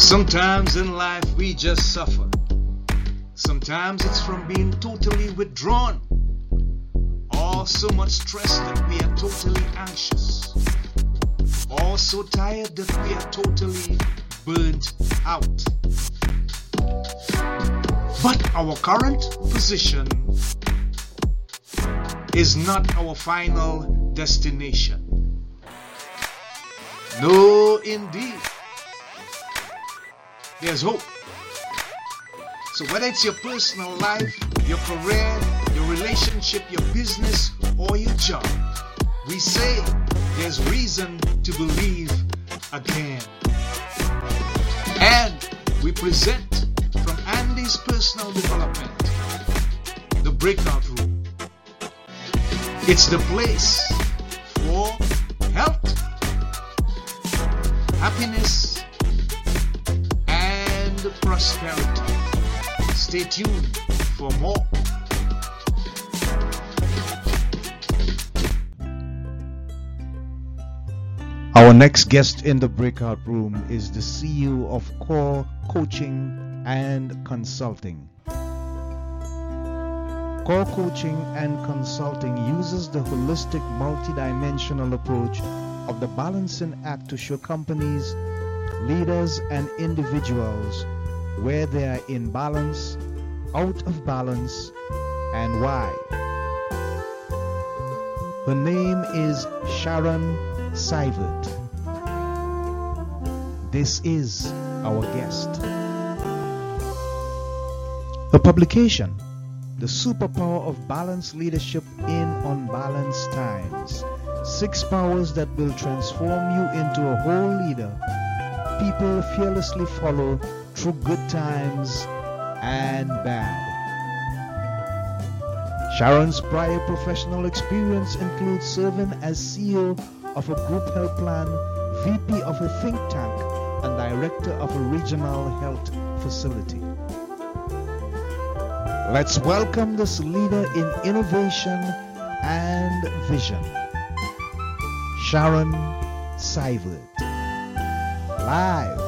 Sometimes in life we just suffer. Sometimes it's from being totally withdrawn or so much stress that we are totally anxious or so tired that we are totally burnt out. But our current position is not our final destination. No, indeed. There's hope. So, whether it's your personal life, your career, your relationship, your business, or your job, we say there's reason to believe again. And we present from Andy's personal development the breakout room. It's the place for health, happiness, prosperity. Stay tuned for more. Our next guest in the breakout room is the CEO of Core Coaching and Consulting. Core Coaching and Consulting uses the holistic multidimensional approach of the balancing act to show companies, leaders, and individuals where they are in balance, out of balance, and why. Her name is Sharon Seivert. This is our guest. Her publication, The Superpower of Balanced Leadership in Unbalanced Times. Six powers that will transform you into a whole leader people fearlessly follow through good times and bad. Sharon's prior professional experience includes serving as CEO of a group health plan, VP of a think tank, and director of a regional health facility. Let's welcome this leader in innovation and vision, Sharon Seivert, live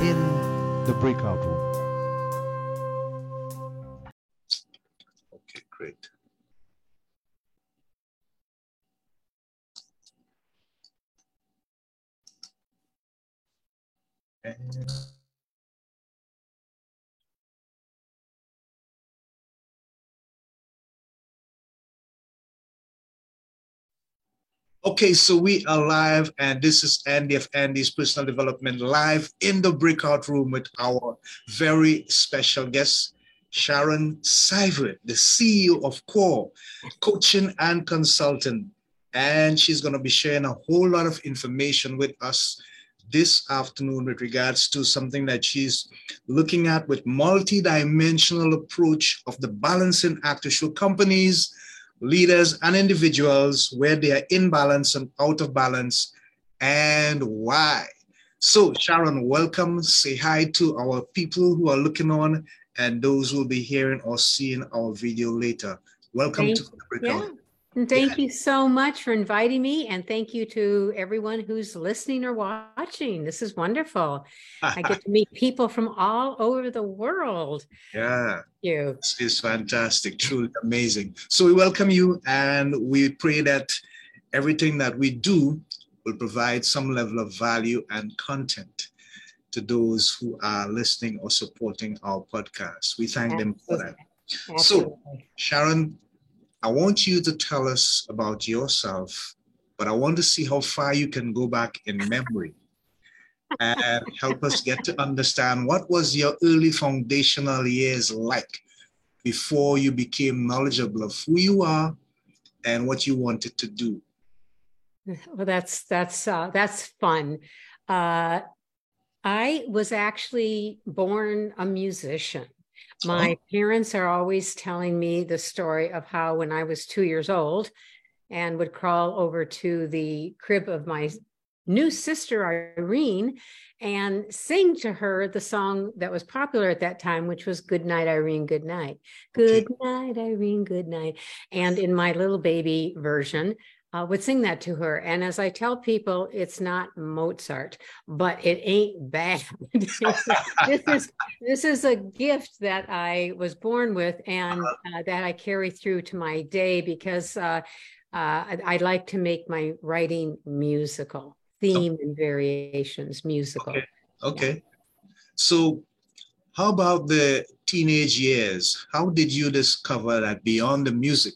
in the breakout room. Okay, great. And Okay, so we are live, and this is Andy of Andy's Personal Development live in the breakout room with our very special guest, Sharon Seivert, the CEO of Core Coaching and Consultant. And she's going to be sharing a whole lot of information with us this afternoon with regards to something that she's looking at with multi-dimensional approach of the balancing act to show companies leaders and individuals where they are in balance and out of balance and why. So, Sharon, welcome. Say hi to our people who are looking on and those who will be hearing or seeing our video later. Welcome thank, to the breakout. Yeah. And thank yeah. you so much for inviting me. And thank you to everyone who's listening or watching. This is wonderful. I get to meet people from all over the world. Yeah. Thank you. This is fantastic. Truly amazing. So we welcome you and we pray that everything that we do will provide some level of value and content to those who are listening or supporting our podcast. We thank Absolutely. them for that. Absolutely. So, Sharon, I want you to tell us about yourself, but I want to see how far you can go back in memory and help us get to understand what was your early foundational years like before you became knowledgeable of who you are and what you wanted to do. Well, that's that's uh, that's fun. Uh, I was actually born a musician. My oh. parents are always telling me the story of how when I was two years old and would crawl over to the crib of my new sister, Irene, and sing to her the song that was popular at that time, which was Good Night, Irene, Good Night. Good night, Irene, good night. And in my little baby version, uh, would sing that to her. And as I tell people, it's not Mozart, but it ain't bad. this, is, this is a gift that I was born with and uh-huh. uh, that I carry through to my day because uh, uh I, I, like to make my writing musical, theme and variations musical. Okay. okay. Yeah. So, how about the teenage years? How did you discover that beyond the music?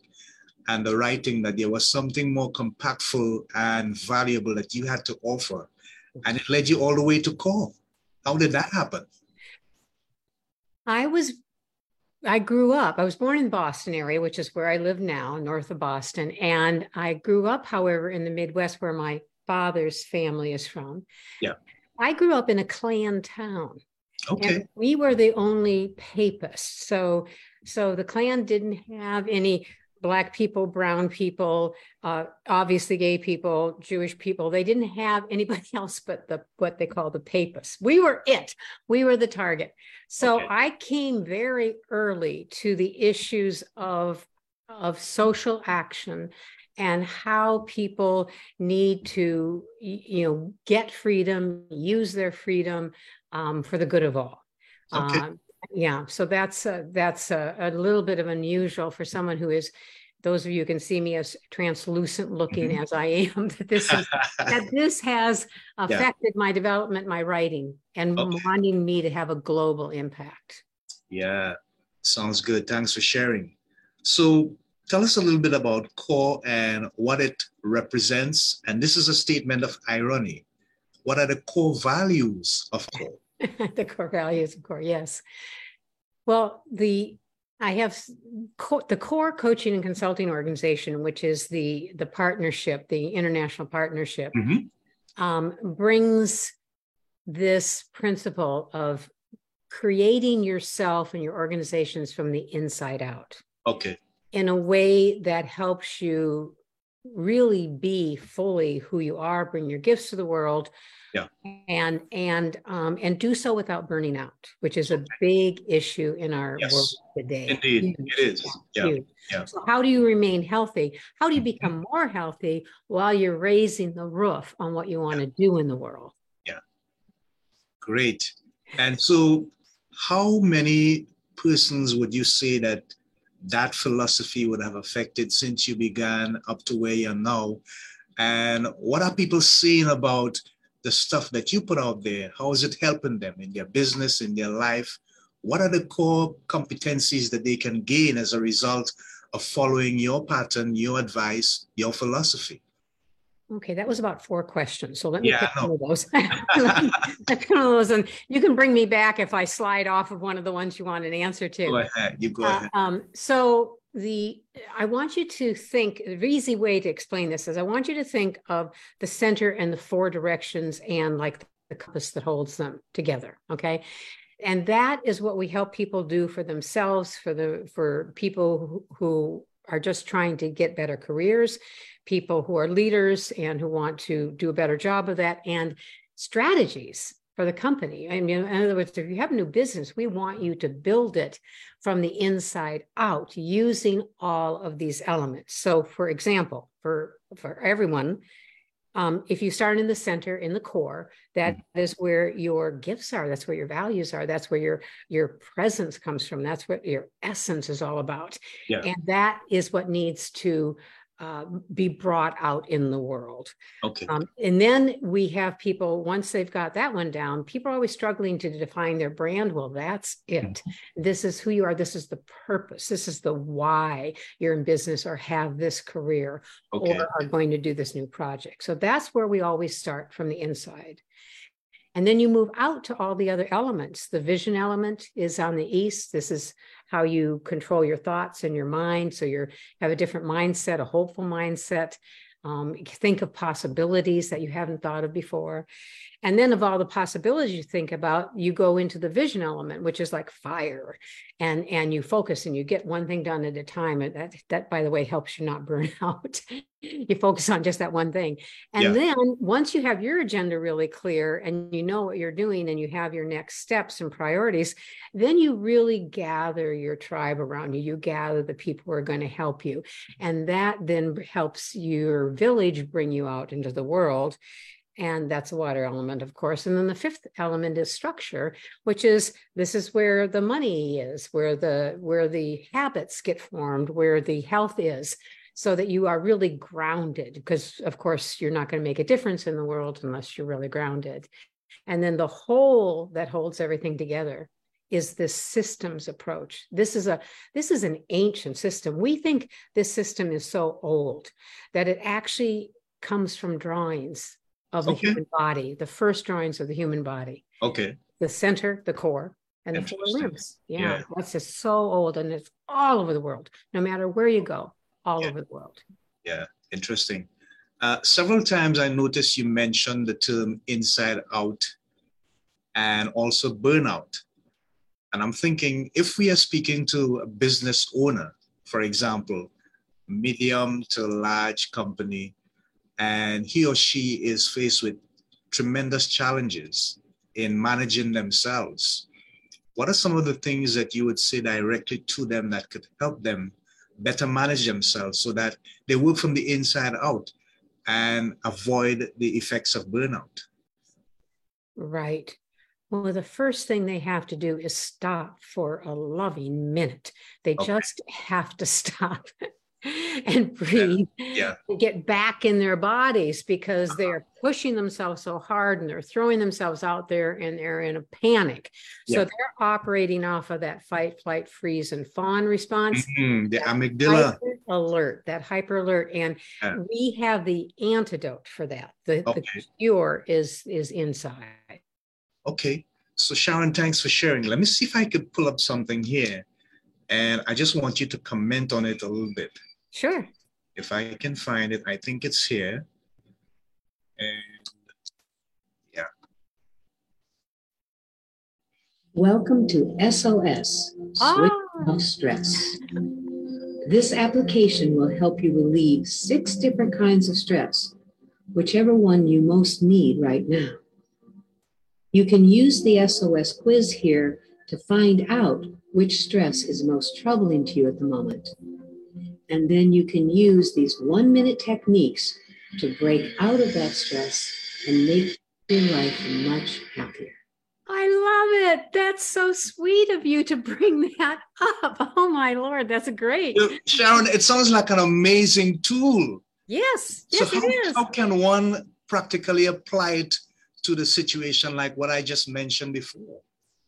And the writing that there was something more compactful and valuable that you had to offer. And it led you all the way to CORE. How did that happen? I was, I grew up, I was born in the Boston area, which is where I live now, north of Boston. And I grew up, however, in the Midwest where my father's family is from. Yeah. I grew up in a Klan town. Okay. And we were the only papists. So so the Klan didn't have any black people brown people uh, obviously gay people jewish people. They didn't have anybody else but the what they call the papists. We were it. We were the target. So okay. i came very early to the issues of of social action and how people need to you know get freedom use their freedom um, for the good of all. Okay. Um, yeah so that's a, that's a, a, little bit of unusual for someone who is those of you can see me as translucent looking mm-hmm. as i am that this is that this has affected yeah. my development my writing and okay. wanting me to have a global impact yeah sounds good thanks for sharing so tell us a little bit about core and what it represents and this is a statement of irony what are the core values of core the core values of core yes. Well the i have co- the core coaching and consulting organization which is the the partnership the international partnership mm-hmm. um, brings this principle of creating yourself and your organizations from the inside out. Okay. In a way that helps you really be fully who you are bring your gifts to the world yeah and and um and do so without burning out which is a big issue in our yes. world today indeed huge. it is yeah. yeah. yeah so how do you remain healthy how do you mm-hmm. become more healthy while you're raising the roof on what you want to do in the world yeah great and so how many persons would you say that that philosophy would have affected since you began up to where you're now and what are people saying about the stuff that you put out there, how is it helping them in their business, in their life? What are the core competencies that they can gain as a result of following your pattern, your advice, your philosophy? Okay, that was about four questions. So let me yeah, pick one of those. pick one of those, and you can bring me back if I slide off of one of the ones you want an answer to. Go ahead. You go uh, ahead. Um, so the i want you to think the easy way to explain this is i want you to think of the center and the four directions and like the compass that holds them together okay? And that is what we help people do for themselves for the for people who, are just trying to get better careers people who are leaders and who want to do a better job of that and strategies for the company. I mean, in other words, if you have a new business, we want you to build it from the inside out using all of these elements. So, for example, for for everyone, um, if you start in the center, in the core, that mm-hmm. is where your gifts are. That's where your values are. That's where your your presence comes from. That's what your essence is all about. Yeah. And that is what needs to uh, be brought out in the world. Okay. Um, and then we have people, once they've got that one down, people are always struggling to define their brand. Well, that's it. Mm-hmm. This is who you are. This is the purpose. This is the why you're in business or have this career okay. or are going to do this new project. So that's where we always start from the inside. And then you move out to all the other elements. The vision element is on the east. This is how you control your thoughts and your mind. So you have a different mindset, a hopeful mindset. Um, think of possibilities that you haven't thought of before. And then of all the possibilities you think about, you go into the vision element, which is like fire. And and you focus and you get one thing done at a time. And that that by the way helps you not burn out. you focus on just that one thing. And yeah. then once you have your agenda really clear and you know what you're doing and you have your next steps and priorities, then you really gather your tribe around you. You gather the people who are going to help you. And that then helps your village bring you out into the world and that's a water element of course. And then the fifth element is structure which is this is where the money is where the where the habits get formed where the health is so that you are really grounded because of course you're not going to make a difference in the world unless you're really grounded. And then the whole that holds everything together is this systems approach. This is a this is an ancient system. We think this system is so old that it actually comes from drawings of the okay. human body, the first drawings of the human body. Okay. The center, the core, and the four limbs. Yeah, yeah. That's just so old and it's all over the world, no matter where you go, all yeah. over the world. Yeah, interesting. Uh, several times I noticed you mentioned the term inside out and also burnout. And I'm thinking if we are speaking to a business owner, for example, medium to large company, and he or she is faced with tremendous challenges in managing themselves, what are some of the things that you would say directly to them that could help them better manage themselves so that they work from the inside out and avoid the effects of burnout? Right. Well, the first thing they have to do is stop for a loving minute. They okay. just have to stop and breathe yeah. and get back in their bodies because uh-huh. they're pushing themselves so hard and they're throwing themselves out there and they're in a panic. Yeah. So they're operating off of that fight, flight, freeze, and fawn response. Mm-hmm. The amygdala alert, that hyper alert. And yeah. we have the antidote for that. The, okay. the cure is is inside. Okay. So Sharon, thanks for sharing. Let me see if I could pull up something here. And I just want you to comment on it a little bit. Sure. If I can find it, I think it's here. And yeah. Welcome to SOS, Switch ah. oh. Off Stress. This application will help you relieve six different kinds of stress, whichever one you most need right now. You can use the SOS quiz here to find out which stress is most troubling to you at the moment. And then you can use these one minute techniques to break out of that stress and make your life much happier. I love it. That's so sweet of you to bring that up. Oh my Lord, that's great. Sharon, it sounds like an amazing tool. Yes, yes, so how, it is. How can one practically apply it to the situation like what I just mentioned before?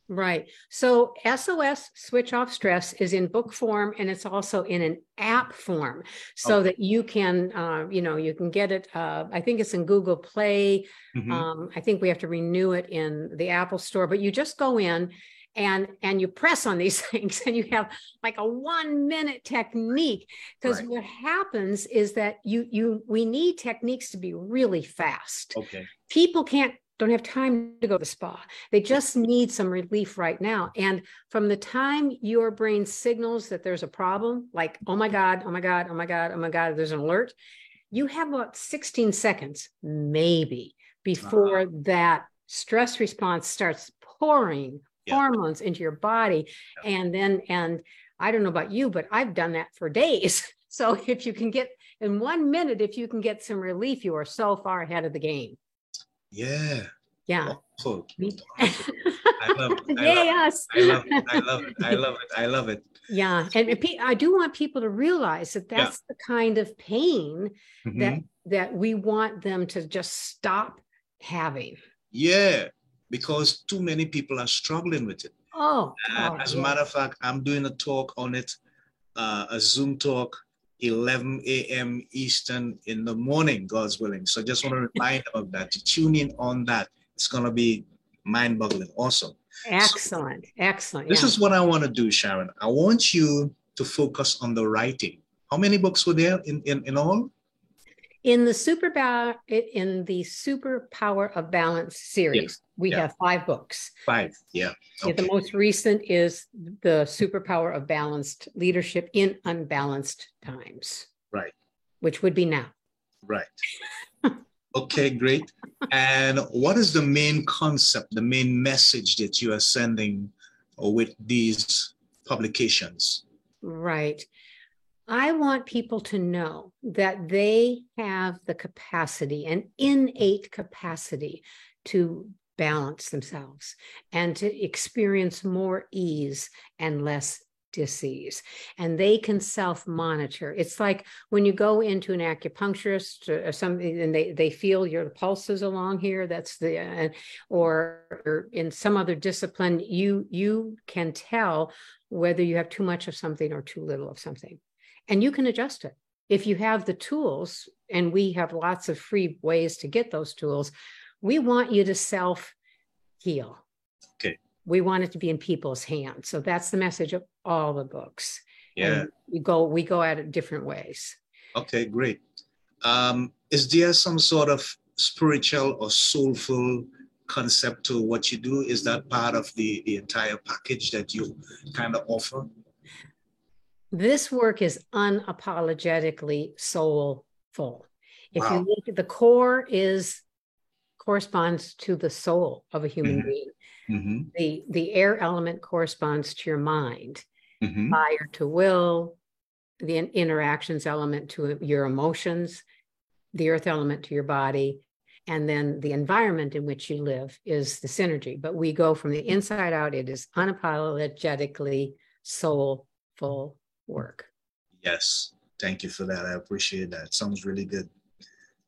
Right. So SOS switch off stress is in book form and it's also in an app form so okay. that you can, uh, you know, you can get it. Uh, I think it's in Google Play. Mm-hmm. Um, I think we have to renew it in the Apple store, but you just go in and and you press on these things and you have like a one minute technique because right. what happens is that you you we need techniques to be really fast okay people can't don't have time to go to the spa. They just need some relief right now. And from the time your brain signals that there's a problem, like, oh my God, oh my God, oh my God, oh my God, there's an alert, you have about 16 seconds, maybe, before uh-huh. that stress response starts pouring yeah. hormones into your body. Yeah. And then, and I don't know about you, but I've done that for days. So if you can get in one minute, if you can get some relief, you are so far ahead of the game. Yeah. Yeah. Oh, I love it. I yes. Love it. I love it. I love it. I love it. Yeah. And I do want people to realize that that's yeah. the kind of pain mm-hmm. that that we want them to just stop having. Yeah, because too many people are struggling with it. Oh, oh as a matter of fact, I'm doing a talk on it, uh, a Zoom talk 11 a.m. Eastern in the morning, God's willing. So I just want to remind of that. To tune in on that. It's going to be mind boggling. Awesome. Excellent. So Excellent. This yeah. is what I want to do, Sharon. I want you to focus on the writing. How many books were there in, in, in all? In the super in the superpower of balance series, yes. we yeah. have five books. Five, yeah. Okay. The most recent is the superpower of balanced leadership in unbalanced times. Right. Which would be now. Right. okay, great. And what is the main concept, the main message that you are sending with these publications? Right. I want people to know that they have the capacity, an innate capacity to balance themselves and to experience more ease and less disease. And they can self-monitor. It's like when you go into an acupuncturist or something and they, they feel your pulses along here that's the uh, or, or in some other discipline you you can tell whether you have too much of something or too little of something and you can adjust it. If you have the tools and we have lots of free ways to get those tools we want you to self heal okay. We want it to be in people's hands. So that's the message of all the books. Yeah. and we go we go at it different ways. Okay great. Um is there some sort of spiritual or soulful concept to what you do? Is that part of the the entire package that you kind of offer this work is unapologetically soulful. If wow. you look at the core is corresponds to the soul of a human mm-hmm. being. Mm-hmm. The the air element corresponds to your mind, mm-hmm. fire to will, the interactions element to your emotions, the earth element to your body, and then the environment in which you live is the synergy. But we go from the inside out. It is unapologetically soulful work. Yes, thank you for that. I appreciate that. Sounds really good.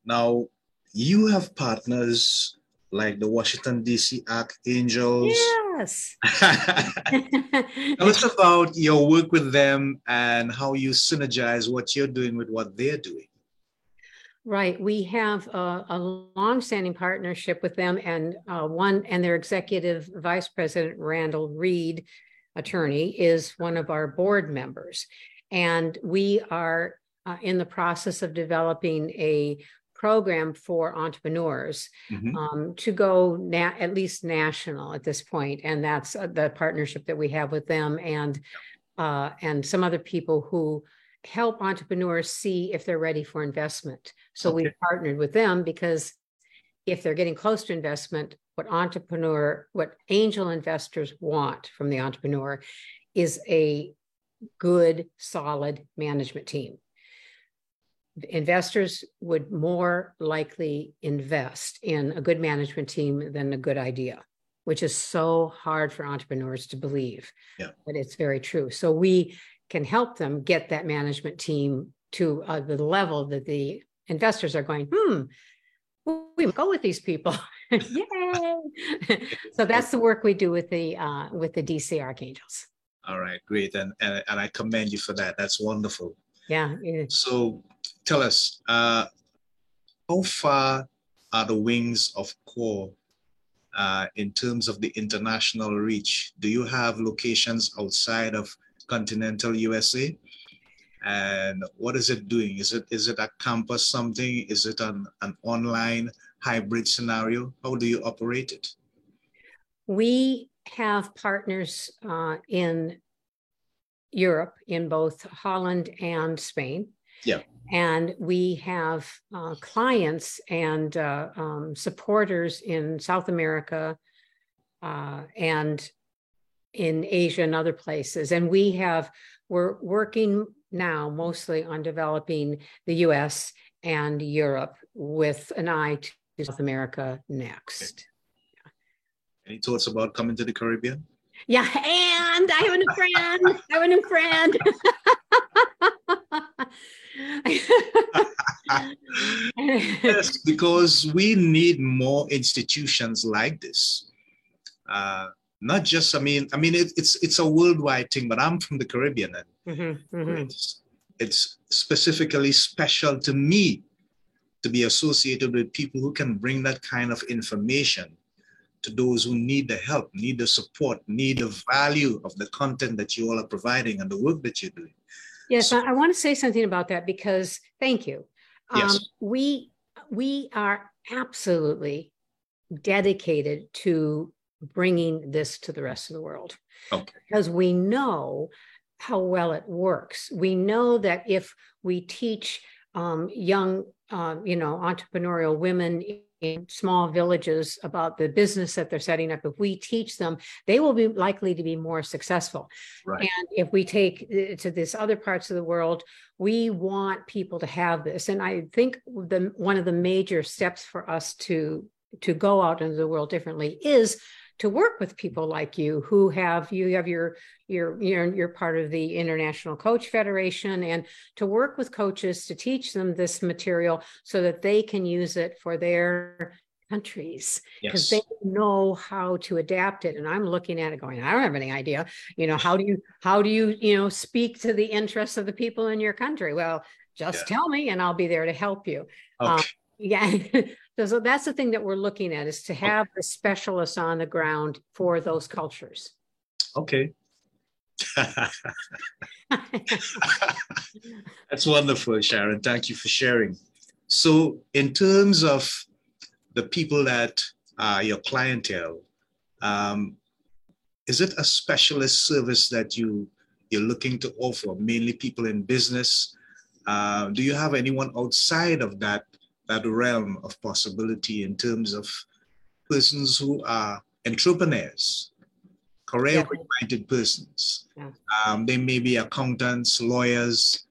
Now, you have partners like the Washington DC Archangels. Yes. Tell us about your work with them and how you synergize what you're doing with what they're doing. Right. We have a, a long-standing partnership with them, and uh, one and their executive vice president Randall Reed attorney is one of our board members. And we are uh, in the process of developing a program for entrepreneurs mm-hmm. um, to go na- at least national at this point and that's uh, the partnership that we have with them and uh, and some other people who help entrepreneurs see if they're ready for investment so okay. we partnered with them because if they're getting close to investment what entrepreneur, what angel investors want from the entrepreneur is a good, solid management team. Investors would more likely invest in a good management team than a good idea, which is so hard for entrepreneurs to believe. Yeah. But it's very true. So we can help them get that management team to uh, the level that the investors are going, hmm, we go with these people. Yay! so that's the work we do with the uh, with the DC Archangels. All right, great, and, and and I commend you for that. That's wonderful. Yeah. So, tell us, uh, how far are the wings of CORE uh, in terms of the international reach? Do you have locations outside of continental USA? And what is it doing? Is it is it a campus something? Is it an, an online hybrid scenario? How do you operate it? We have partners uh, in Europe, in both Holland and Spain. Yeah. And we have uh, clients and uh, um, supporters in South America uh, and in Asia and other places. And we have, we're working now mostly on developing the US and Europe with an eye to South America next. Okay. Any thoughts about coming to the Caribbean? Yeah, and I have a new friend. I have a new friend. yes, because we need more institutions like this. Uh, not just i mean i mean it, it's it's a worldwide thing but i'm from the caribbean and mm-hmm, mm-hmm. It's, it's specifically special to me to be associated with people who can bring that kind of information to those who need the help need the support need the value of the content that you all are providing and the work that you're doing yes so, I want to say something about that because thank you yes. Um, we we are absolutely dedicated to bringing this to the rest of the world. Okay. Because we know how well it works. We know that if we teach um, young, uh, you know, entrepreneurial women in small villages about the business that they're setting up, if we teach them, they will be likely to be more successful. Right. And if we take uh, to this other parts of the world, we want people to have this. And I think the one of the major steps for us to to go out into the world differently is to work with people like you who have you have your your you're, you're part of the international coach federation and to work with coaches to teach them this material so that they can use it for their countries because yes. they know how to adapt it and i'm looking at it going i don't have any idea you know how do you how do you you know speak to the interests of the people in your country well just yeah. tell me and i'll be there to help you okay. um, yeah so that's the thing that we're looking at is to have the specialists on the ground for those cultures. Okay. that's wonderful, Sharon. Thank you for sharing. So, in terms of the people that are your clientele, um, is it a specialist service that you you're looking to offer? Mainly people in business. Uh, do you have anyone outside of that that realm of possibility in terms of persons who are entrepreneurs, career-minded persons. Yeah. Um, they may be accountants, lawyers.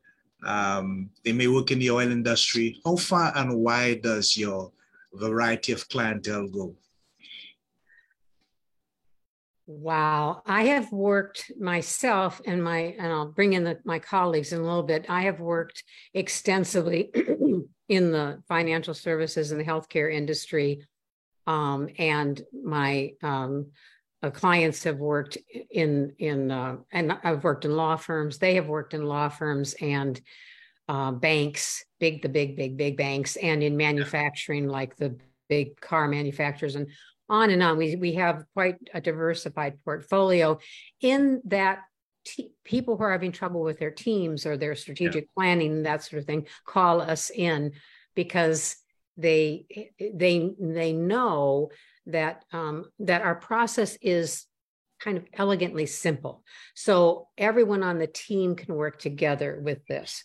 Um, they may work in the oil industry. How far and wide does your variety of clientele go? Wow, I have worked myself and my, and I'll bring in the, my colleagues in a little bit. I have worked extensively in the financial services and the healthcare industry. Um, and my um, uh, clients have worked in in uh, and I've worked in law firms. They have worked in law firms and uh, banks, big the big big big banks, and in manufacturing like the big car manufacturers and on and on. We we have quite a diversified portfolio. In that people who are having trouble with their teams or their strategic yeah. planning that sort of thing call us in because they they they know that um, that our process is kind of elegantly simple so everyone on the team can work together with this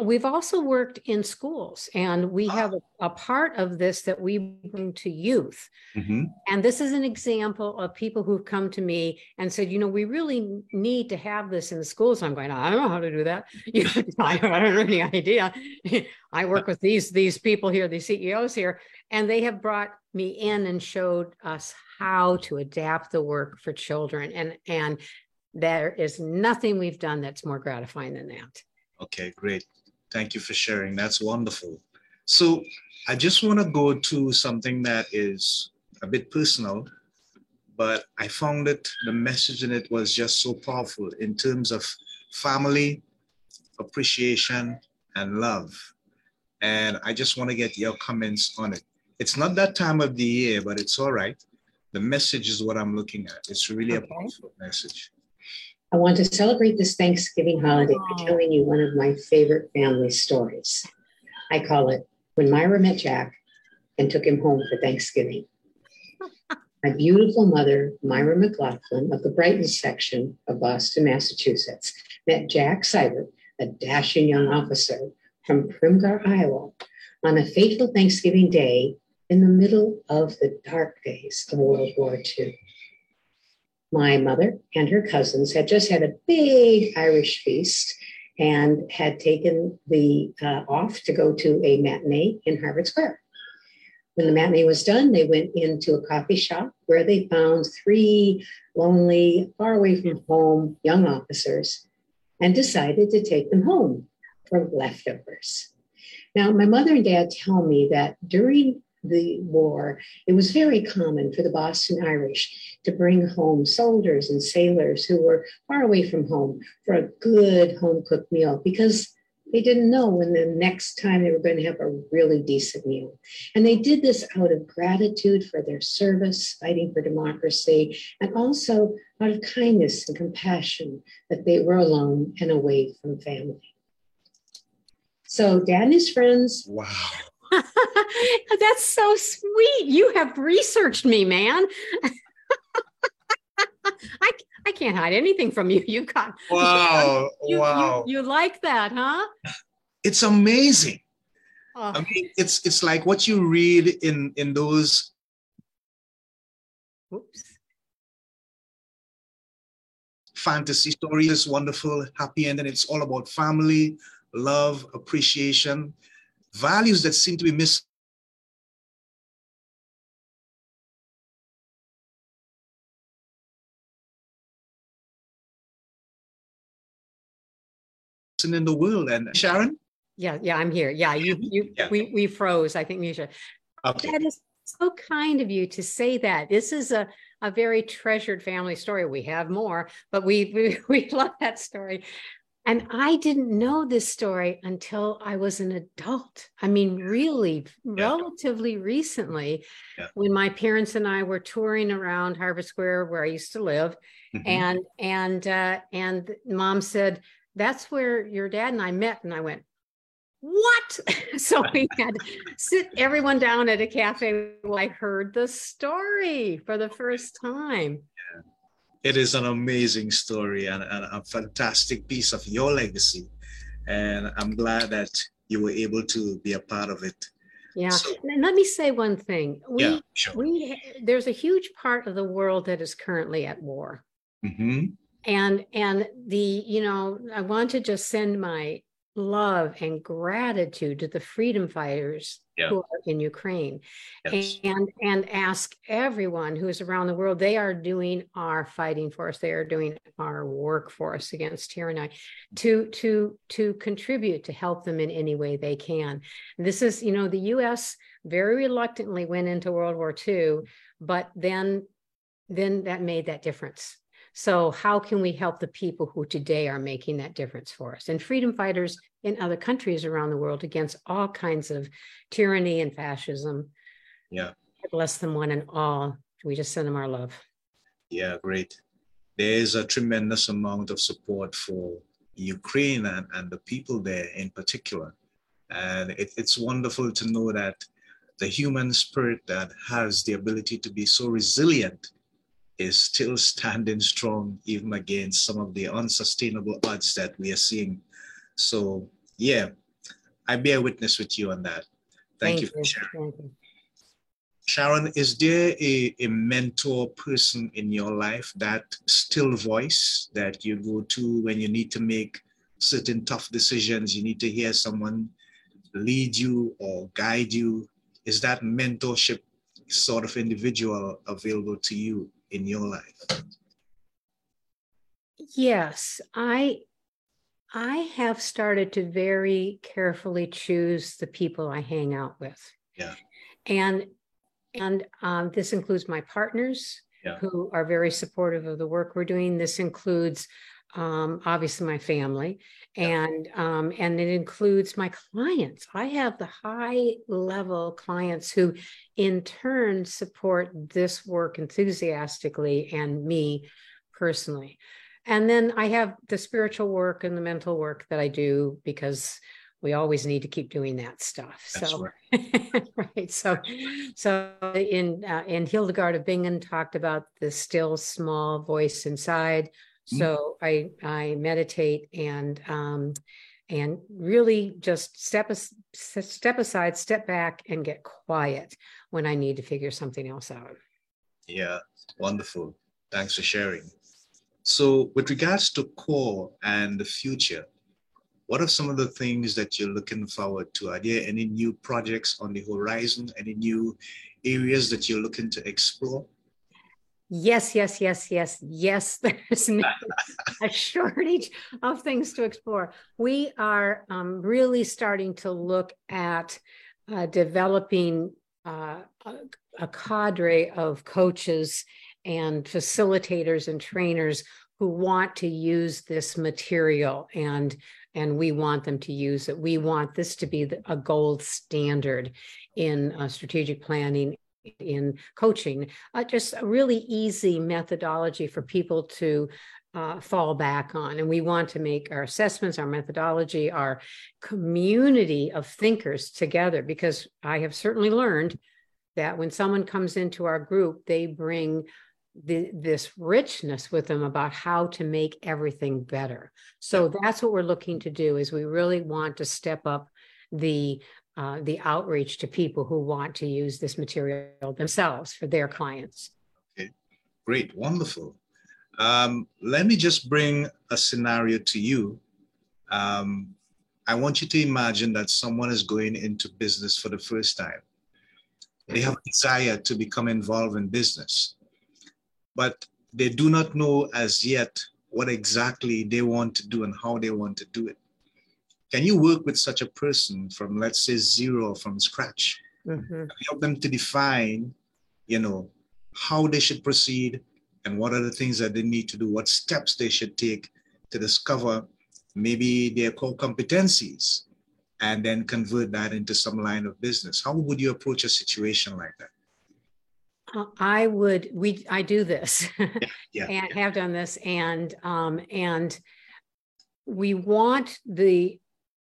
We've also worked in schools, and we ah. have a, a, part of this that we bring to youth. Mm-hmm. And this is an example of people who've come to me and said, you know, we really need to have this in the schools. I'm going, I don't know how to do that. I don't have any idea. I work with these these people here, these CEOs here, and they have brought me in and showed us how to adapt the work for children. And and there is nothing we've done that's more gratifying than that. Okay, great. Thank you for sharing. That's wonderful. So I just want to go to something that is a bit personal, but I found that the message in it was just so powerful in terms of family, appreciation, and love. And I just want to get your comments on it. It's not that time of the year, but it's all right. The message is what I'm looking at. It's really okay. a powerful message. I want to celebrate this Thanksgiving holiday by telling you one of my favorite family stories. I call it When Myra Met Jack and Took Him Home for Thanksgiving. My beautiful mother, Myra McLaughlin of the Brighton section of Boston, Massachusetts, met Jack Seivert, a dashing young officer from Primghar, Iowa, on a fateful Thanksgiving day in the middle of the dark days of World War II my mother and her cousins had just had a big Irish feast and had taken the uh, off to go to a matinee in Harvard Square. When the matinee was done, they went into a coffee shop where they found three lonely, far away from home young officers and decided to take them home for leftovers. Now, my mother and dad tell me that during the war, it was very common for the Boston Irish to bring home soldiers and sailors who were far away from home for a good home cooked meal because they didn't know when the next time they were going to have a really decent meal. And they did this out of gratitude for their service, fighting for democracy, and also out of kindness and compassion that they were alone and away from family. So Dan is friends. Wow. That's so sweet. You have researched me, man. I I can't hide anything from you. You got wow. You, wow. You, you, like that, huh? It's amazing. Oh. I mean, it's it's like what you read in in those Oops. fantasy stories, wonderful, happy ending. It's all about family, love, appreciation, values that seem to be missing in the world. And Sharon? Yeah, yeah, I'm here. Yeah, you you Yeah. we we froze. I think Misha. Okay. That is so kind of you to say that. This is a a very treasured family story. We have more, but we we, we love that story. And I didn't know this story until I was an adult. I mean, really, relatively recently, Yeah. when my parents and I were touring around Harvard Square, where I used to live, Mhm. and and uh, and mom said that's where your dad and I met, and I went, what? so we had sit everyone down at a cafe while I heard the story for the first time. It is an amazing story and, and a fantastic piece of your legacy. And I'm glad that you were able to be a part of it. Yeah. So- and let me say one thing. We yeah, sure. we there's a huge part of the world that is currently at war. Mm-hmm. and and the you know i want to just send my love and gratitude to the freedom fighters Yeah. who are in ukraine Yes. and and ask everyone who is around the world they are doing our fighting for us they are doing our work for us against tyranny to to to contribute to help them in any way they can this is you know the us very reluctantly went into world war ii but then then that made that difference so how can we help the people who today are making that difference for us and freedom fighters in other countries around the world against all kinds of tyranny and fascism Yeah. Bless them one and all we just send them our love Yeah, great. There is a tremendous amount of support for Ukraine and, and the people there in particular. And it, it's wonderful to know that the human spirit that has the ability to be so resilient is still standing strong, even against some of the unsustainable odds that we are seeing. So, yeah, I bear witness with you on that. Thank, you for sharing. Thank you. Sharon, is there a, a mentor person in your life, that still voice that you go to when you need to make certain tough decisions? You need to hear someone lead you or guide you. Is that mentorship sort of individual available to you in your life? Yes, I I have started to very carefully choose the people I hang out with. Yeah. And and um, this includes my partners Yeah. who are very supportive of the work we're doing. This includes um, obviously my family and um, and it includes my clients. I have the high level clients who in turn support this work enthusiastically and me personally. And then I have the spiritual work and the mental work that I do because we always need to keep doing that stuff. That's so right. right. So so in uh, in Hildegard of Bingen talked about the still small voice inside. Mm. So I I meditate and um and really just step as, step aside, step back and get quiet when I need to figure something else out. Yeah, wonderful. Thanks for sharing. So, with regards to core and the future, what are some of the things that you're looking forward to? Are there any new projects on the horizon? Any new areas that you're looking to explore? Yes, yes, yes, yes, yes. There's a shortage of things to explore. We are um, really starting to look at uh, developing uh, a, cadre of coaches and facilitators and trainers who want to use this material and and we want them to use it. We want this to be the, a gold standard in uh, strategic planning in coaching, uh, just a really easy methodology for people to uh, fall back on. And we want to make our assessments, our methodology, our community of thinkers together, because I have certainly learned that when someone comes into our group, they bring the, this richness with them about how to make everything better. So that's what we're looking to do is we really want to step up the uh, the outreach to people who want to use this material themselves for their clients. Okay, great, wonderful. Um, let me just bring a scenario to you. Um, I want you to imagine that someone is going into business for the first time. They have a desire to become involved in business, but they do not know as yet what exactly they want to do and how they want to do it. Can you work with such a person from, let's say, zero from scratch? Mm-hmm. Help them to define, you know, how they should proceed and what are the things that they need to do, what steps they should take to discover maybe their core competencies and then convert that into some line of business. How would you approach a situation like that? Uh, I would we I do this yeah, yeah, and yeah. have done this and um and we want the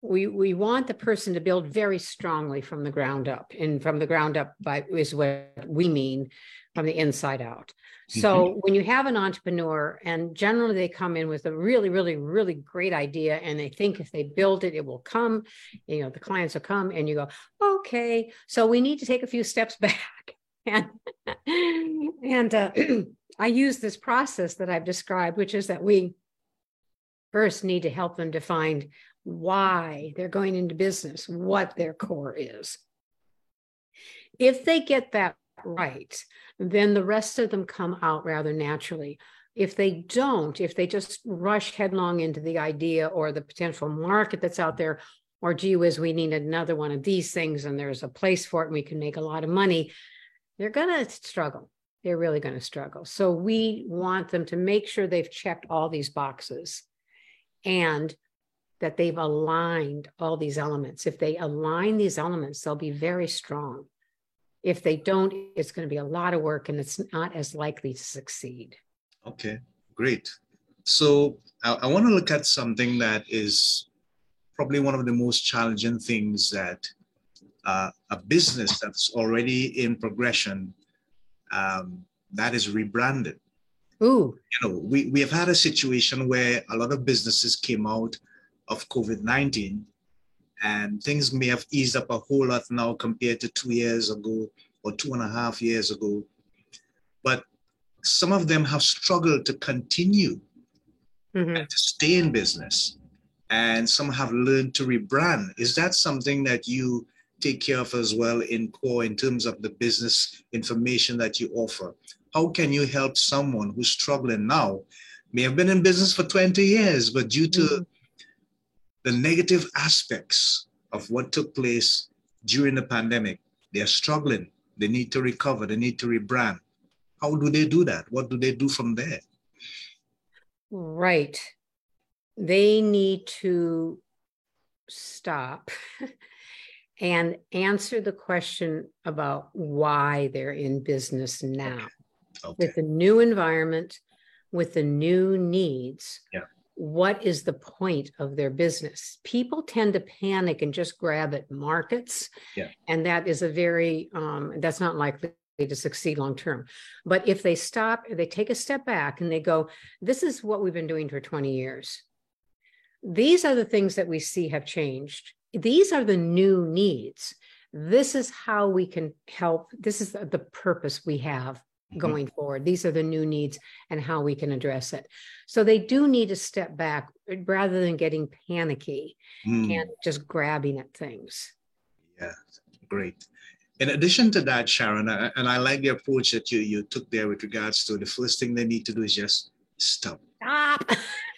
we we want the person to build very strongly from the ground up and from the ground up by is what we mean from the inside out. So mm-hmm. when you have an entrepreneur and generally they come in with a really really really great idea and they think if they build it it will come you know the clients will come and you go okay. So we need to take a few steps back. And and uh, i use this process that i've described which is that we first need to help them define why they're going into business, what their core is. If they get that right, then the rest of them come out rather naturally. If they don't, if they just rush headlong into the idea or the potential market that's out there, or gee whiz, we need another one of these things and there's a place for it and we can make a lot of money, they're going to struggle. They're really going to struggle. So we want them to make sure they've checked all these boxes and that they've aligned all these elements. If they align these elements, they'll be very strong. If they don't, it's going to be a lot of work and it's not as likely to succeed. Okay, great. So I, I want to look at something that is probably one of the most challenging things that uh, a business that's already in progression um, that is rebranded. Ooh. You know, we, we have had a situation where a lot of businesses came out of COVID 19. And things may have eased up a whole lot now compared to two years ago or two and a half years ago. But some of them have struggled to continue mm-hmm. and to stay in business. And some have learned to rebrand. Is that something that you take care of as well in core in terms of the business information that you offer? How can you help someone who's struggling now, may have been in business for 20 years, but due to mm-hmm the negative aspects of what took place during the pandemic. They're struggling. They need to recover. They need to rebrand. How do they do that? What do they do from there? Right. They need to stop and answer the question about why they're in business now. Okay. Okay. With the new environment, with the new needs, yeah what is the point of their business? People tend to panic and just grab at markets yeah. and that is a very um, that's not likely to succeed long term. But if they stop they take a step back and they go this is what we've been doing for 20 years. These are the things that we see have changed. These are the new needs. This is how we can help. This is the purpose we have. Going forward. These are the new needs and how we can address it. So they do need to step back uh, rather than getting panicky mm. and just grabbing at things. Yeah, great. In addition to that, Sharon, and I like the approach that you, you took there with regards to the first thing they need to do is just stop. Stop.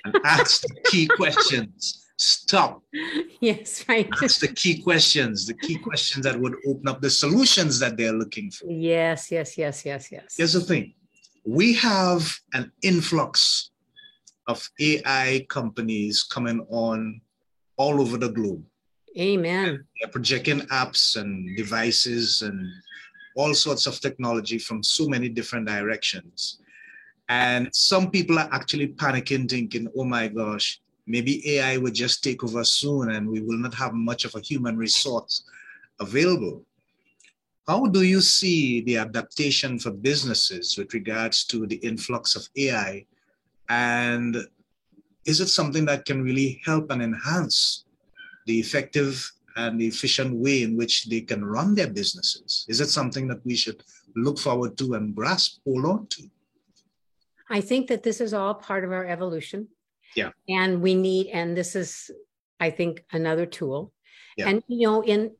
and ask the key questions stop. Yes, right. That's the key questions, the key questions that would open up the solutions that they're looking for. Yes, yes, yes, yes, yes. Here's the thing we have an influx of AI companies coming on all over the globe. Amen. They're projecting apps and devices and all sorts of technology from so many different directions. And some people are actually panicking, thinking, oh my gosh, maybe AI will just take over soon and we will not have much of a human resource available. How do you see the adaptation for businesses with regards to the influx of AI? And is it something that can really help and enhance the effective and the efficient way in which they can run their businesses? Is it something that we should look forward to and grasp, hold on to? I think that this is all part of our evolution. Yeah. And we need, and this is, I think, another tool. Yeah. And, you know, in,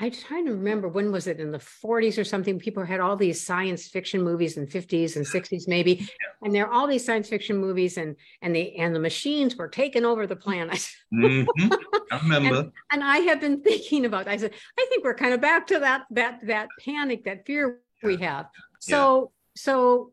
I'm trying to remember when was it in the 40s or something? People had all these science fiction movies in 50s and 60s, maybe, yeah. and there are all these science fiction movies, and and the and the machines were taking over the planet. Mm-hmm. I remember. and, and, I have been thinking about. I said, I think we're kind of back to that that that panic, that fear we have. So yeah. so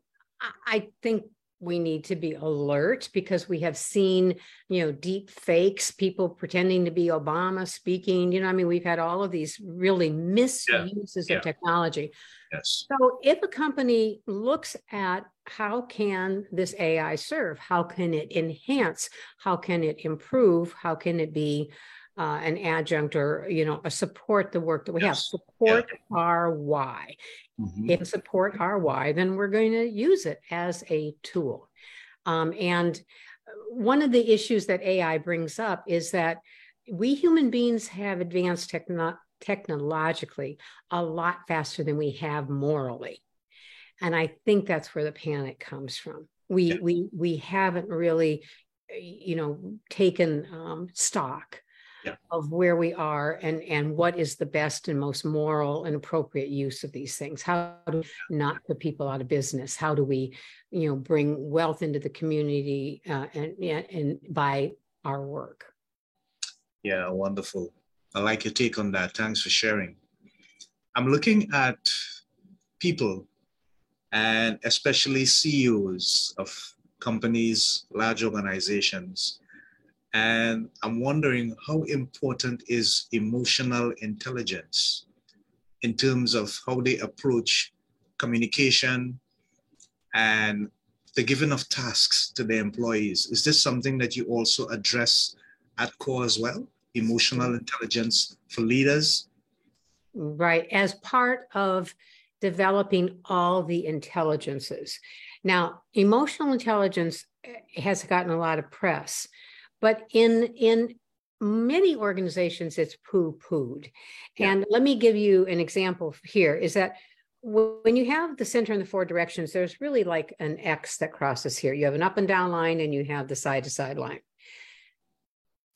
I think we need to be alert because we have seen, you know, deep fakes, people pretending to be Obama speaking. You know, I mean, we've had all of these really misuses yeah. of technology. Yes. So if a company looks at how can this AI serve, how can it enhance, how can it improve, how can it be uh, an adjunct or you know a support the work that we yes. have support yeah. our why mm-hmm. if support our why then we're going to use it as a tool um, and one of the issues that ai brings up is that we human beings have advanced techno- technologically a lot faster than we have morally and i think that's where the panic comes from we yeah. we we haven't really you know taken um, stock yeah. of where we are and and what is the best and most moral and appropriate use of these things? How do we not put people out of business? How do we you know bring wealth into the community uh, and and by our work? Yeah wonderful. I like your take on that. Thanks for sharing. I'm looking at people and especially ceos of companies large organizations and I'm wondering how important is emotional intelligence in terms of how they approach communication and the giving of tasks to their employees. Is this something that you also address at core as well? Emotional intelligence for leaders? Right, as part of developing all the intelligences. Now, emotional intelligence has gotten a lot of press but in in many organizations it's poo-pooed. Yeah. and let me give you an example here is that when you have the center and the four directions there's really like an x that crosses here. You have an up and down line and you have the side to side line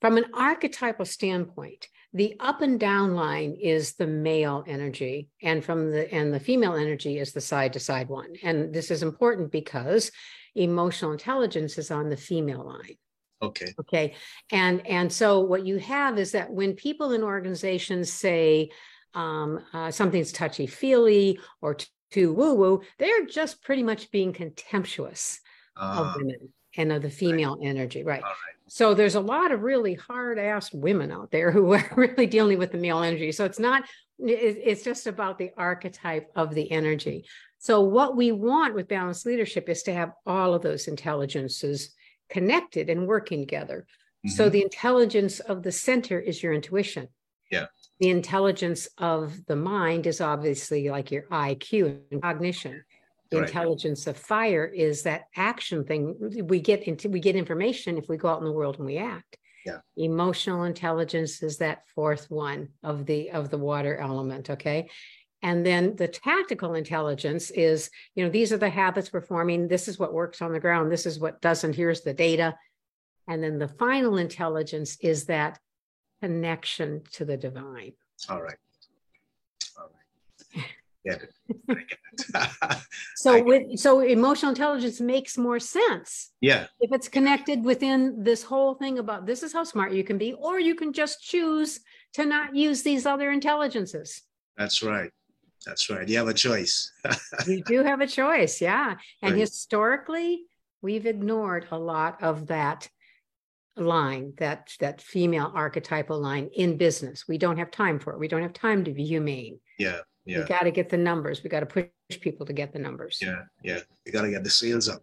from an archetypal standpoint the up and down line is the male energy and from the and the female energy is the side to side one. And this is important because emotional intelligence is on the female line Okay. Okay. And and so what you have is that when people in organizations say um, uh, something's touchy feely or too woo woo, they're just pretty much being contemptuous uh, of ah. women and of the female right. energy, right? right? So there's a lot of really hard ass women out there who are really dealing with the male energy. So it's not, it's just about the archetype of the energy. So what we want with balanced leadership is to have all of those intelligences connected and working together. Mm-hmm. So the intelligence of the center is your intuition. Yeah. The intelligence of the mind is obviously like your IQ and cognition. The right. intelligence of fire is that action thing. We get into we get information if we go out in the world and we act. Yeah. Emotional intelligence is that fourth one of the of the water element. Okay. And then the tactical intelligence is, you know, these are the habits we're forming. This is what works on the ground. This is what doesn't. Here's the data. And then the final intelligence is that connection to the divine. All right. All right. Get it. so with so emotional intelligence makes more sense. Yeah. If it's connected within this whole thing about this is how smart you can be, or you can just choose to not use these other intelligences. That's right. That's right. You have a choice. you do have a choice. Yeah. And right. historically, we've ignored a lot of that line, that that female archetypal line in business. We don't have time for it. We don't have time to be humane. Yeah. Yeah. We got to get the numbers. We got to push people to get the numbers. Yeah. Yeah. You got to get the sales up.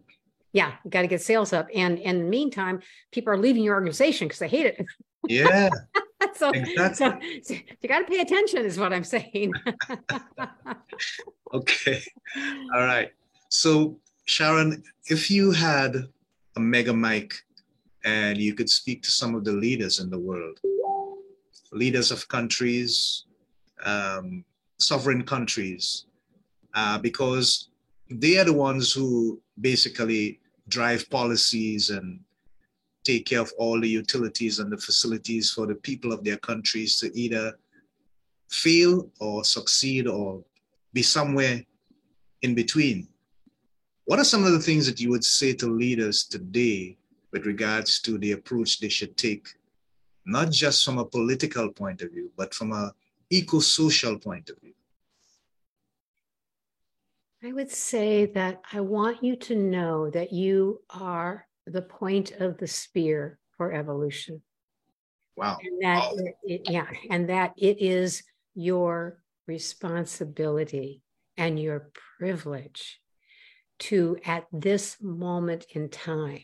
Yeah, we got to get sales up. And, and in the meantime, people are leaving your organization because they hate it. Yeah. so, Exactly. so, so you got to pay attention, is what I'm saying. Okay. All right. So, Sharon, if you had a mega mic and you could speak to some of the leaders in the world, leaders of countries, um, sovereign countries, uh, because they are the ones who basically drive policies and take care of all the utilities and the facilities for the people of their countries to either fail or succeed or be somewhere in between. What are some of the things that you would say to leaders today with regards to the approach they should take, not just from a political point of view, but from a eco-social point of view? I would say that I want you to know that you are the point of the spear for evolution. Wow. And that, Wow. it- it- yeah, and that it is your responsibility and your privilege to, at this moment in time,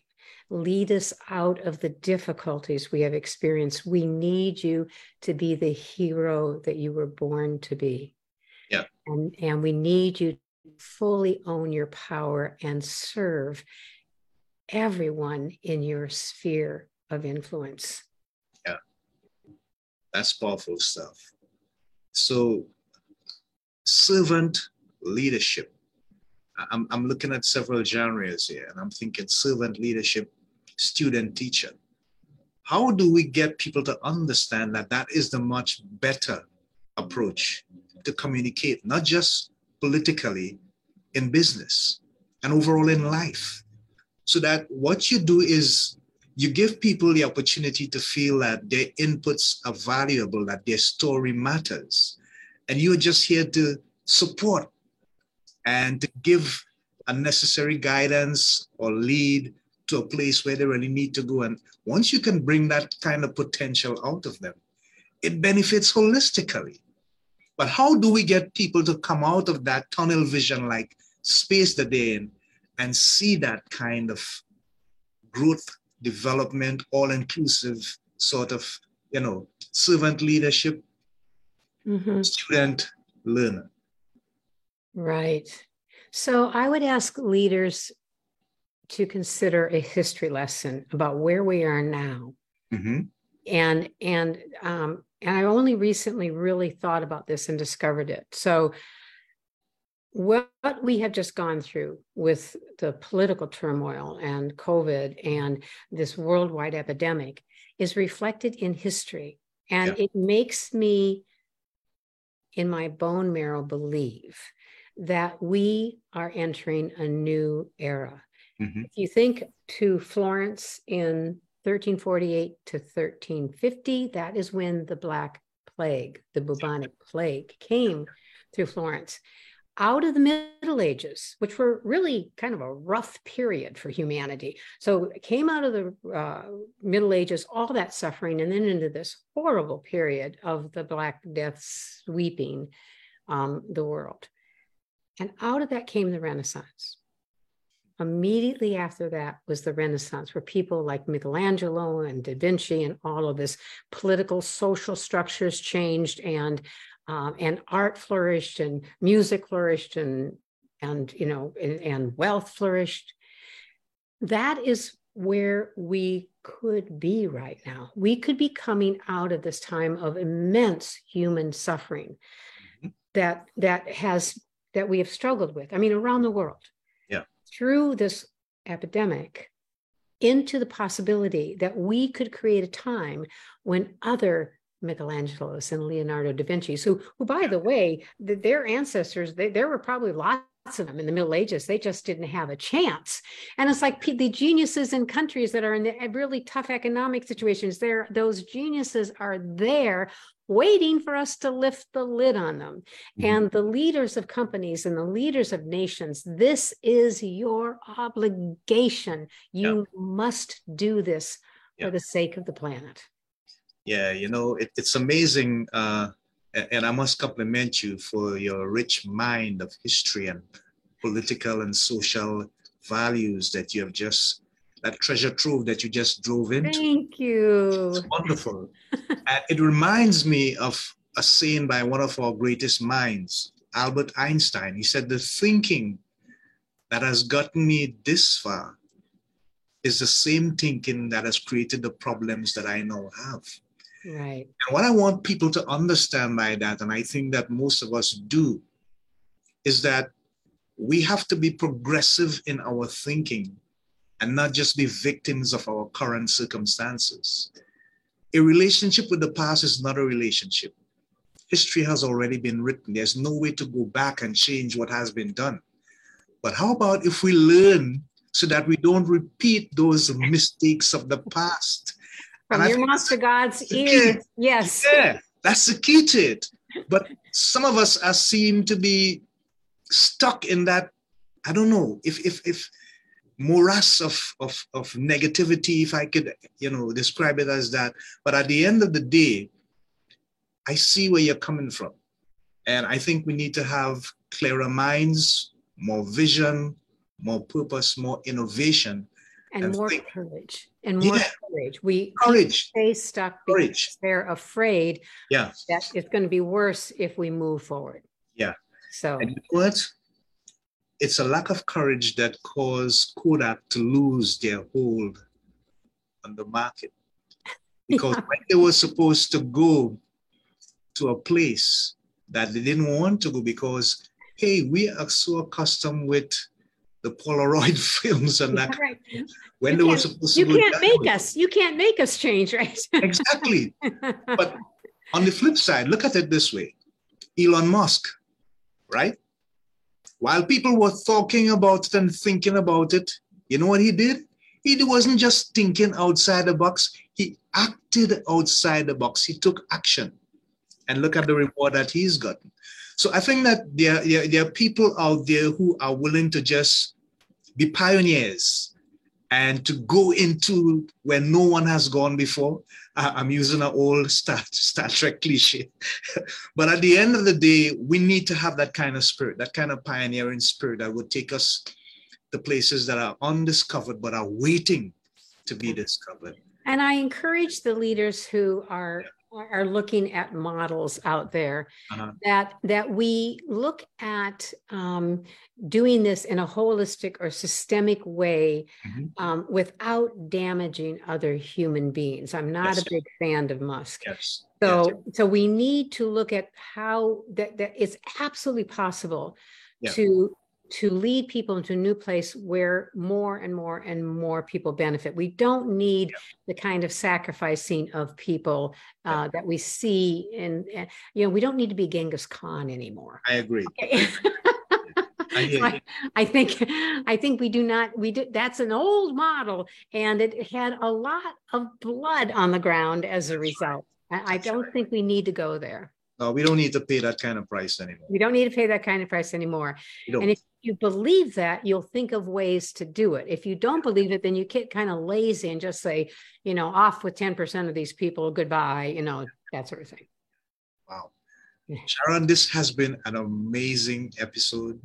lead us out of the difficulties we have experienced. We need you to be the hero that you were born to be. Yeah. And, and we need you to fully own your power and serve everyone in your sphere of influence. Yeah, that's powerful stuff. So, servant leadership. I'm, I'm looking at several genres here, and I'm thinking servant leadership, student teacher. How do we get people to understand that that is the much better approach to communicate, not just politically, in business and overall in life? So that what you do is you give people the opportunity to feel that their inputs are valuable, that their story matters. And you're just here to support and to give a necessary guidance or lead to a place where they really need to go. And once you can bring that kind of potential out of them, it benefits holistically. But how do we get people to come out of that tunnel vision like space that they're in and see that kind of growth development, all inclusive sort of, you know, servant leadership, Mhm. student learner. Right. So I would ask leaders to consider a history lesson about where we are now. Mhm. And and um, and I only recently really thought about this and discovered it. So what we have just gone through with the political turmoil and COVID and this worldwide epidemic is reflected in history. And it makes me, in my bone marrow, believe that we are entering a new era. Mhm. If you think to Florence in 1348 to 1350, that is when the Black Plague, the bubonic plague, came through Florence. Out of the Middle Ages, which were really kind of a rough period for humanity. So it came out of the uh, Middle Ages, all that suffering, and then into this horrible period of the Black Death sweeping um, the world. And out of that came the Renaissance. Immediately after that was the Renaissance, where people like Michelangelo and Da Vinci and all of this political, social structures changed, and um, and art flourished, and music flourished, and and you know, and, and wealth flourished. That is where we could be right now. We could be coming out of this time of immense human suffering Mhm. that that has that we have struggled with. I mean, around the world. Yeah. Through this epidemic, into the possibility that we could create a time when other Michelangelos and Leonardo da Vinci's, who, who by the way, th- their ancestors, they, there were probably lots of them in the Middle Ages. They just didn't have a chance. And it's like the geniuses in countries that are in the really tough economic situations, there, those geniuses are there waiting for us to lift the lid on them. Mhm. And the leaders of companies and the leaders of nations, this is your obligation. You must do this Yeah. for the sake of the planet. Yeah, you know, it, it's amazing. Uh, and I must compliment you for your rich mind of history and political and social values that you have just that treasure trove that you just drove into. Thank you. It's wonderful. and it reminds me of a saying by one of our greatest minds, Albert Einstein. He said, The thinking that has gotten me this far is the same thinking that has created the problems that I now have. Right. And what I want people to understand by that, and I think that most of us do, is that we have to be progressive in our thinking and not just be victims of our current circumstances. A relationship with the past is not a relationship. History has already been written. There's no way to go back and change what has been done. But how about if we learn so that we don't repeat those mistakes of the past? From your mouth to God's ears. Yes. Yeah, that's the key to it. But some of us are seem to be stuck in that, I don't know, if if if morass of, of, of negativity, if I could, you know, describe it as that. But at the end of the day, I see where you're coming from. And I think we need to have clearer minds, more vision, more purpose, more innovation. And, and more think, courage. And more yeah, courage. We courage. stay stuck because courage. they're afraid yeah. that it's going to be worse if we move forward. Yeah. So and you know what? It's a lack of courage that caused Kodak to lose their hold on the market. Because yeah. when they were supposed to go to a place that they didn't want to go because, hey, we are so accustomed with the Polaroid films and that. Right. When you they were supposed to You can't make us, you can't make us change, right? exactly. But on the flip side, look at it this way Elon Musk, right? While people were talking about it and thinking about it, you know what he did? He wasn't just thinking outside the box, he acted outside the box. He took action. And look at the reward that he's gotten. So I think that there, there, there are people out there who are willing to just be pioneers and to go into where no one has gone before. I'm using an old Star, Star Trek cliche. but at the end of the day, we need to have that kind of spirit, that kind of pioneering spirit that would take us to places that are undiscovered but are waiting to be discovered. And I encourage the leaders who are are looking at models out there uh-huh. that that we look at um, doing this in a holistic or systemic way mm-hmm. um, without damaging other human beings. I'm not yes. a big fan of Musk. Yes. So yes. so we need to look at how that, that it's absolutely possible yeah. to to lead people into a new place where more and more and more people benefit. We don't need yeah. the kind of sacrificing of people uh, yeah. that we see in, uh, you know, we don't need to be Genghis Khan anymore. I agree. Okay. I, I, think I think we do not we do that's an old model and it had a lot of blood on the ground as a result. I, I don't right. think we need to go there. No, we don't need to pay that kind of price anymore. We don't need to pay that kind of price anymore. And if you believe that, you'll think of ways to do it. If you don't believe it, then you get kind of lazy and just say, you know, off with 10% of these people, goodbye, you know, that sort of thing. Wow. Sharon, this has been an amazing episode.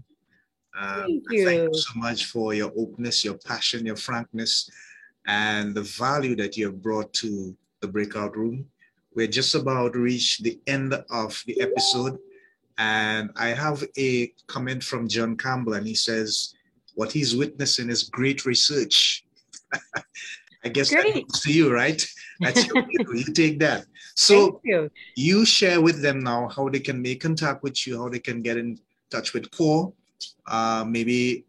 Um, thank, you. thank you so much for your openness, your passion, your frankness, and the value that you have brought to the breakout room. We're just about to reach the end of the episode. And I have a comment from John Campbell, and he says, What he's witnessing is great research. I guess great. that to you, right? That's your, you take that. So you. you share with them now how they can make contact with you, how they can get in touch with CORE, uh, maybe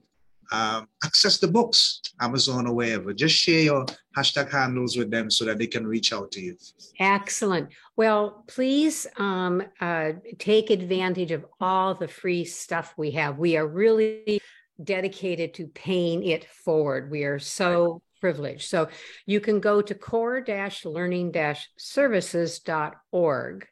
um, access the books, Amazon or wherever. Just share your hashtag handles with them so that they can reach out to you. Excellent. Well, please um, uh, take advantage of all the free stuff we have. We are really dedicated to paying it forward. We are so privileged. So you can go to core-learning-services.org.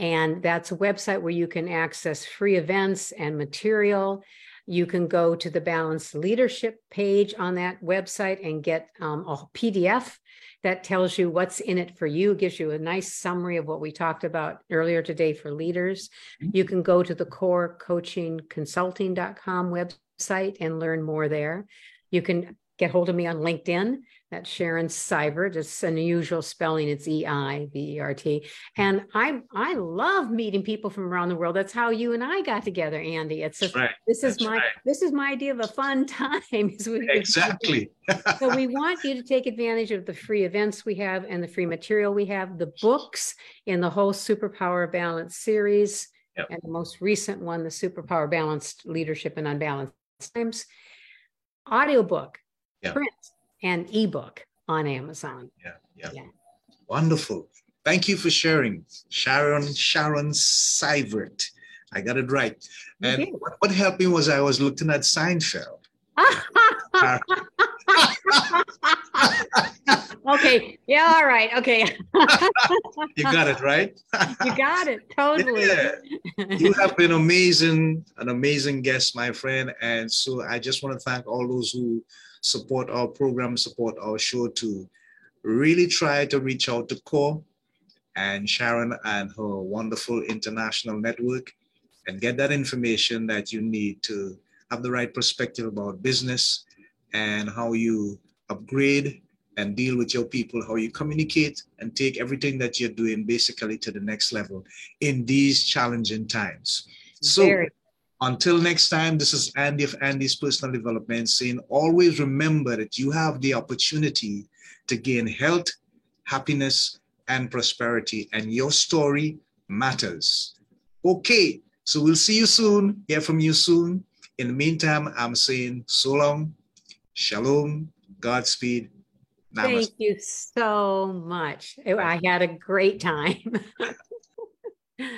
And that's a website where you can access free events and material You can go to the Balanced Leadership page on that website and get um, a PDF that tells you what's in it for you, gives you a nice summary of what we talked about earlier today for leaders. Mm-hmm. You can go to the corecoachingconsulting.com website and learn more there. You can get hold of me on LinkedIn. That's Sharon Seivert. It's an unusual spelling. It's E I V E R T. And I I love meeting people from around the world. That's how you and I got together, Andy. It's a, right. this is That's my right. this is my idea of a fun time. exactly. so we want you to take advantage of the free events we have and the free material we have, the books in the whole Superpower Balance series, yep. and the most recent one, the Superpower Balanced Leadership and Unbalanced Times, audiobook, print and ebook on Amazon. Yeah, yeah, yeah. Wonderful. Thank you for sharing, Sharon Sharon Seivert. I got it right. And what, what helped me was I was looking at Seinfeld. okay. Yeah. All right. Okay. you got it right. you got it totally. Yeah. You have been amazing, an amazing guest, my friend. And so I just want to thank all those who support our program, support our show to really try to reach out to CORE and Sharon and her wonderful international network and get that information that you need to have the right perspective about business and how you upgrade and deal with your people, how you communicate and take everything that you're doing basically to the next level in these challenging times. So Very. Until next time, this is Andy of Andy's Personal Development saying always remember that you have the opportunity to gain health, happiness, and prosperity, and your story matters. Okay, so we'll see you soon, hear from you soon. In the meantime, I'm saying so long, shalom, Godspeed. Namaste. Thank you so much. I had a great time.